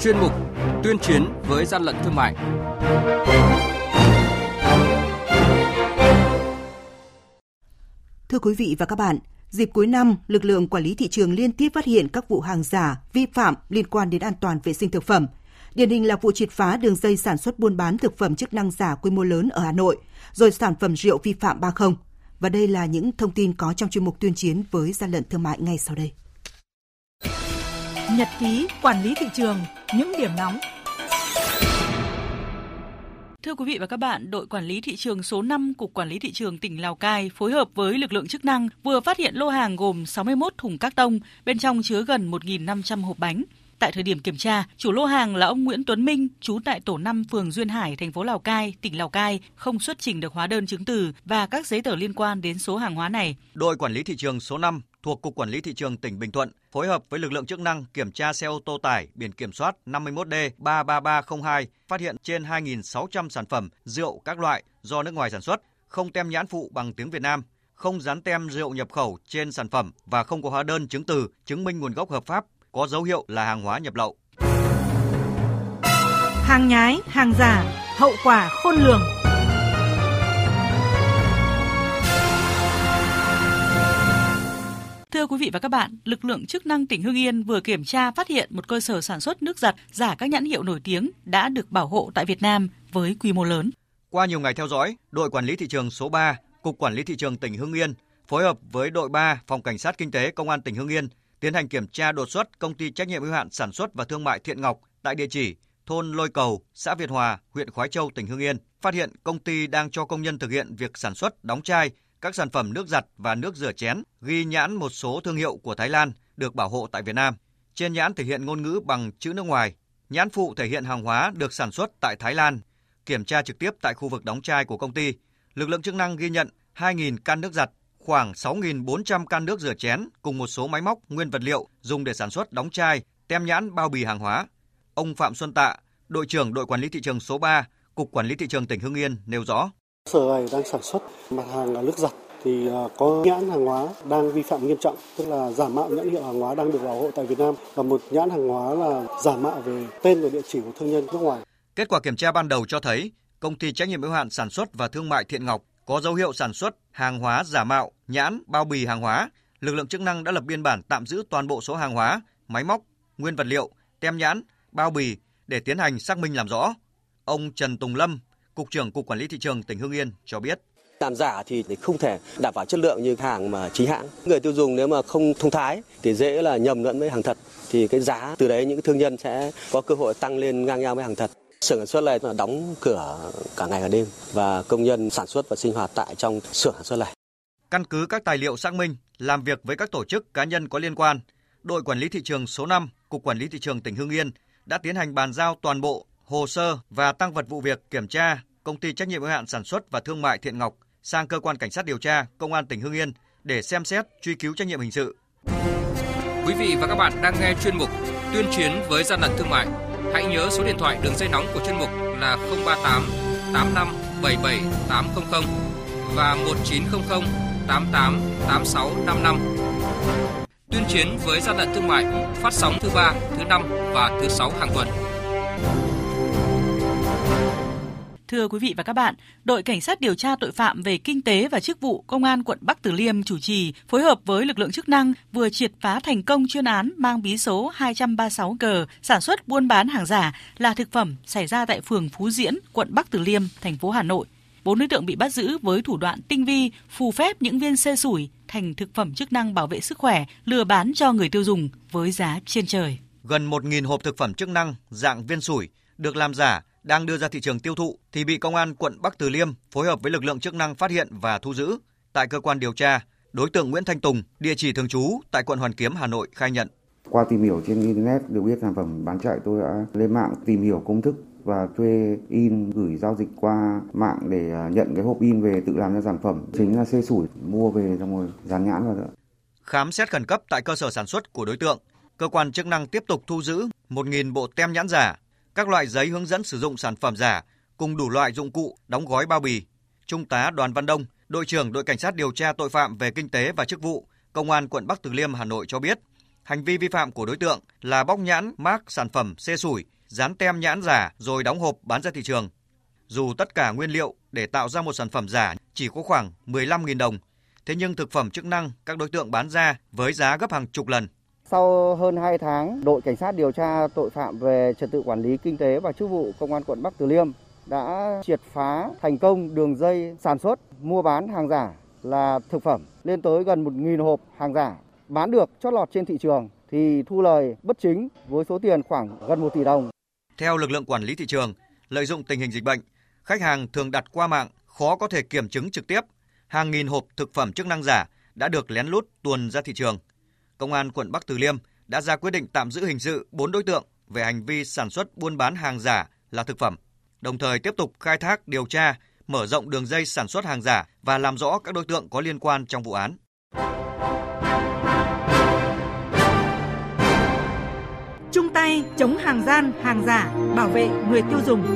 chuyên mục Tuyên chiến với gian lận thương mại. Thưa quý vị và các bạn, dịp cuối năm, lực lượng quản lý thị trường liên tiếp phát hiện các vụ hàng giả, vi phạm liên quan đến an toàn vệ sinh thực phẩm. Điển hình là vụ triệt phá đường dây sản xuất buôn bán thực phẩm chức năng giả quy mô lớn ở Hà Nội, rồi sản phẩm rượu vi phạm 30. Và đây là những thông tin có trong chuyên mục tuyên chiến với gian lận thương mại ngay sau đây. Nhật ký quản lý thị trường, những điểm nóng Thưa quý vị và các bạn, đội quản lý thị trường số 5 Cục Quản lý Thị trường tỉnh Lào Cai phối hợp với lực lượng chức năng vừa phát hiện lô hàng gồm 61 thùng các tông, bên trong chứa gần 1.500 hộp bánh. Tại thời điểm kiểm tra, chủ lô hàng là ông Nguyễn Tuấn Minh, trú tại tổ 5 phường Duyên Hải, thành phố Lào Cai, tỉnh Lào Cai, không xuất trình được hóa đơn chứng từ và các giấy tờ liên quan đến số hàng hóa này. Đội quản lý thị trường số 5 thuộc Cục Quản lý Thị trường tỉnh Bình Thuận phối hợp với lực lượng chức năng kiểm tra xe ô tô tải biển kiểm soát 51D 33302 phát hiện trên 2.600 sản phẩm rượu các loại do nước ngoài sản xuất, không tem nhãn phụ bằng tiếng Việt Nam, không dán tem rượu nhập khẩu trên sản phẩm và không có hóa đơn chứng từ chứng minh nguồn gốc hợp pháp, có dấu hiệu là hàng hóa nhập lậu. Hàng nhái, hàng giả, hậu quả khôn lường. Thưa quý vị và các bạn, lực lượng chức năng tỉnh Hưng Yên vừa kiểm tra phát hiện một cơ sở sản xuất nước giặt giả các nhãn hiệu nổi tiếng đã được bảo hộ tại Việt Nam với quy mô lớn. Qua nhiều ngày theo dõi, đội quản lý thị trường số 3, Cục Quản lý thị trường tỉnh Hưng Yên phối hợp với đội 3 Phòng Cảnh sát Kinh tế Công an tỉnh Hưng Yên tiến hành kiểm tra đột xuất công ty trách nhiệm hữu hạn sản xuất và thương mại Thiện Ngọc tại địa chỉ thôn Lôi Cầu, xã Việt Hòa, huyện Khói Châu, tỉnh Hưng Yên, phát hiện công ty đang cho công nhân thực hiện việc sản xuất đóng chai các sản phẩm nước giặt và nước rửa chén ghi nhãn một số thương hiệu của Thái Lan được bảo hộ tại Việt Nam. Trên nhãn thể hiện ngôn ngữ bằng chữ nước ngoài, nhãn phụ thể hiện hàng hóa được sản xuất tại Thái Lan. Kiểm tra trực tiếp tại khu vực đóng chai của công ty, lực lượng chức năng ghi nhận 2.000 can nước giặt, khoảng 6.400 can nước rửa chén cùng một số máy móc, nguyên vật liệu dùng để sản xuất đóng chai, tem nhãn bao bì hàng hóa. Ông Phạm Xuân Tạ, đội trưởng đội quản lý thị trường số 3, Cục Quản lý thị trường tỉnh Hưng Yên nêu rõ. Sở này đang sản xuất mặt hàng là nước giặt thì à, có nhãn hàng hóa đang vi phạm nghiêm trọng, tức là giả mạo nhãn hiệu hàng hóa đang được bảo hộ tại Việt Nam và một nhãn hàng hóa là giả mạo về tên và địa chỉ của thương nhân nước ngoài. Kết quả kiểm tra ban đầu cho thấy công ty trách nhiệm hữu hạn sản xuất và thương mại Thiện Ngọc có dấu hiệu sản xuất hàng hóa giả mạo, nhãn, bao bì hàng hóa. Lực lượng chức năng đã lập biên bản tạm giữ toàn bộ số hàng hóa, máy móc, nguyên vật liệu, tem nhãn, bao bì để tiến hành xác minh làm rõ. Ông Trần Tùng Lâm, Cục trưởng Cục Quản lý Thị trường tỉnh Hưng Yên cho biết. Làm giả thì không thể đảm bảo chất lượng như hàng mà chính hãng. Người tiêu dùng nếu mà không thông thái thì dễ là nhầm lẫn với hàng thật. Thì cái giá từ đấy những thương nhân sẽ có cơ hội tăng lên ngang nhau với hàng thật. Xưởng sản xuất này là đóng cửa cả ngày cả đêm và công nhân sản xuất và sinh hoạt tại trong xưởng sản xuất này. Căn cứ các tài liệu xác minh, làm việc với các tổ chức cá nhân có liên quan, đội quản lý thị trường số 5, Cục Quản lý thị trường tỉnh Hưng Yên đã tiến hành bàn giao toàn bộ hồ sơ và tăng vật vụ việc kiểm tra công ty trách nhiệm hữu hạn sản xuất và thương mại Thiện Ngọc sang cơ quan cảnh sát điều tra công an tỉnh Hưng Yên để xem xét truy cứu trách nhiệm hình sự. Quý vị và các bạn đang nghe chuyên mục Tuyên chiến với gian lận thương mại. Hãy nhớ số điện thoại đường dây nóng của chuyên mục là 038 85 77 800 và 1900 88 86 55. Tuyên chiến với gian lận thương mại phát sóng thứ ba, thứ năm và thứ sáu hàng tuần. Thưa quý vị và các bạn, đội cảnh sát điều tra tội phạm về kinh tế và chức vụ Công an quận Bắc Từ Liêm chủ trì phối hợp với lực lượng chức năng vừa triệt phá thành công chuyên án mang bí số 236G sản xuất buôn bán hàng giả là thực phẩm xảy ra tại phường Phú Diễn, quận Bắc Từ Liêm, thành phố Hà Nội. Bốn đối tượng bị bắt giữ với thủ đoạn tinh vi, phù phép những viên xê sủi thành thực phẩm chức năng bảo vệ sức khỏe, lừa bán cho người tiêu dùng với giá trên trời. Gần 1.000 hộp thực phẩm chức năng dạng viên sủi được làm giả đang đưa ra thị trường tiêu thụ thì bị công an quận Bắc Từ Liêm phối hợp với lực lượng chức năng phát hiện và thu giữ. Tại cơ quan điều tra, đối tượng Nguyễn Thanh Tùng, địa chỉ thường trú tại quận Hoàn Kiếm, Hà Nội khai nhận. Qua tìm hiểu trên internet được biết sản phẩm bán chạy tôi đã lên mạng tìm hiểu công thức và thuê in gửi giao dịch qua mạng để à, nhận cái hộp in về tự làm ra sản phẩm chính là xê sủi mua về xong rồi dán nhãn vào nữa. Khám xét khẩn cấp tại cơ sở sản xuất của đối tượng, cơ quan chức năng tiếp tục thu giữ 1.000 bộ tem nhãn giả, các loại giấy hướng dẫn sử dụng sản phẩm giả cùng đủ loại dụng cụ đóng gói bao bì. Trung tá Đoàn Văn Đông, đội trưởng đội cảnh sát điều tra tội phạm về kinh tế và chức vụ, Công an quận Bắc Từ Liêm Hà Nội cho biết, Hành vi vi phạm của đối tượng là bóc nhãn, mác sản phẩm xê sủi, dán tem nhãn giả rồi đóng hộp bán ra thị trường. Dù tất cả nguyên liệu để tạo ra một sản phẩm giả chỉ có khoảng 15.000 đồng, thế nhưng thực phẩm chức năng các đối tượng bán ra với giá gấp hàng chục lần. Sau hơn 2 tháng, đội cảnh sát điều tra tội phạm về trật tự quản lý kinh tế và chức vụ công an quận Bắc Từ Liêm đã triệt phá thành công đường dây sản xuất, mua bán hàng giả là thực phẩm lên tới gần 1.000 hộp hàng giả bán được chót lọt trên thị trường thì thu lời bất chính với số tiền khoảng gần 1 tỷ đồng. Theo lực lượng quản lý thị trường, lợi dụng tình hình dịch bệnh, khách hàng thường đặt qua mạng khó có thể kiểm chứng trực tiếp. Hàng nghìn hộp thực phẩm chức năng giả đã được lén lút tuồn ra thị trường. Công an quận Bắc Từ Liêm đã ra quyết định tạm giữ hình sự 4 đối tượng về hành vi sản xuất buôn bán hàng giả là thực phẩm, đồng thời tiếp tục khai thác điều tra, mở rộng đường dây sản xuất hàng giả và làm rõ các đối tượng có liên quan trong vụ án. Chung tay chống hàng gian, hàng giả, bảo vệ người tiêu dùng.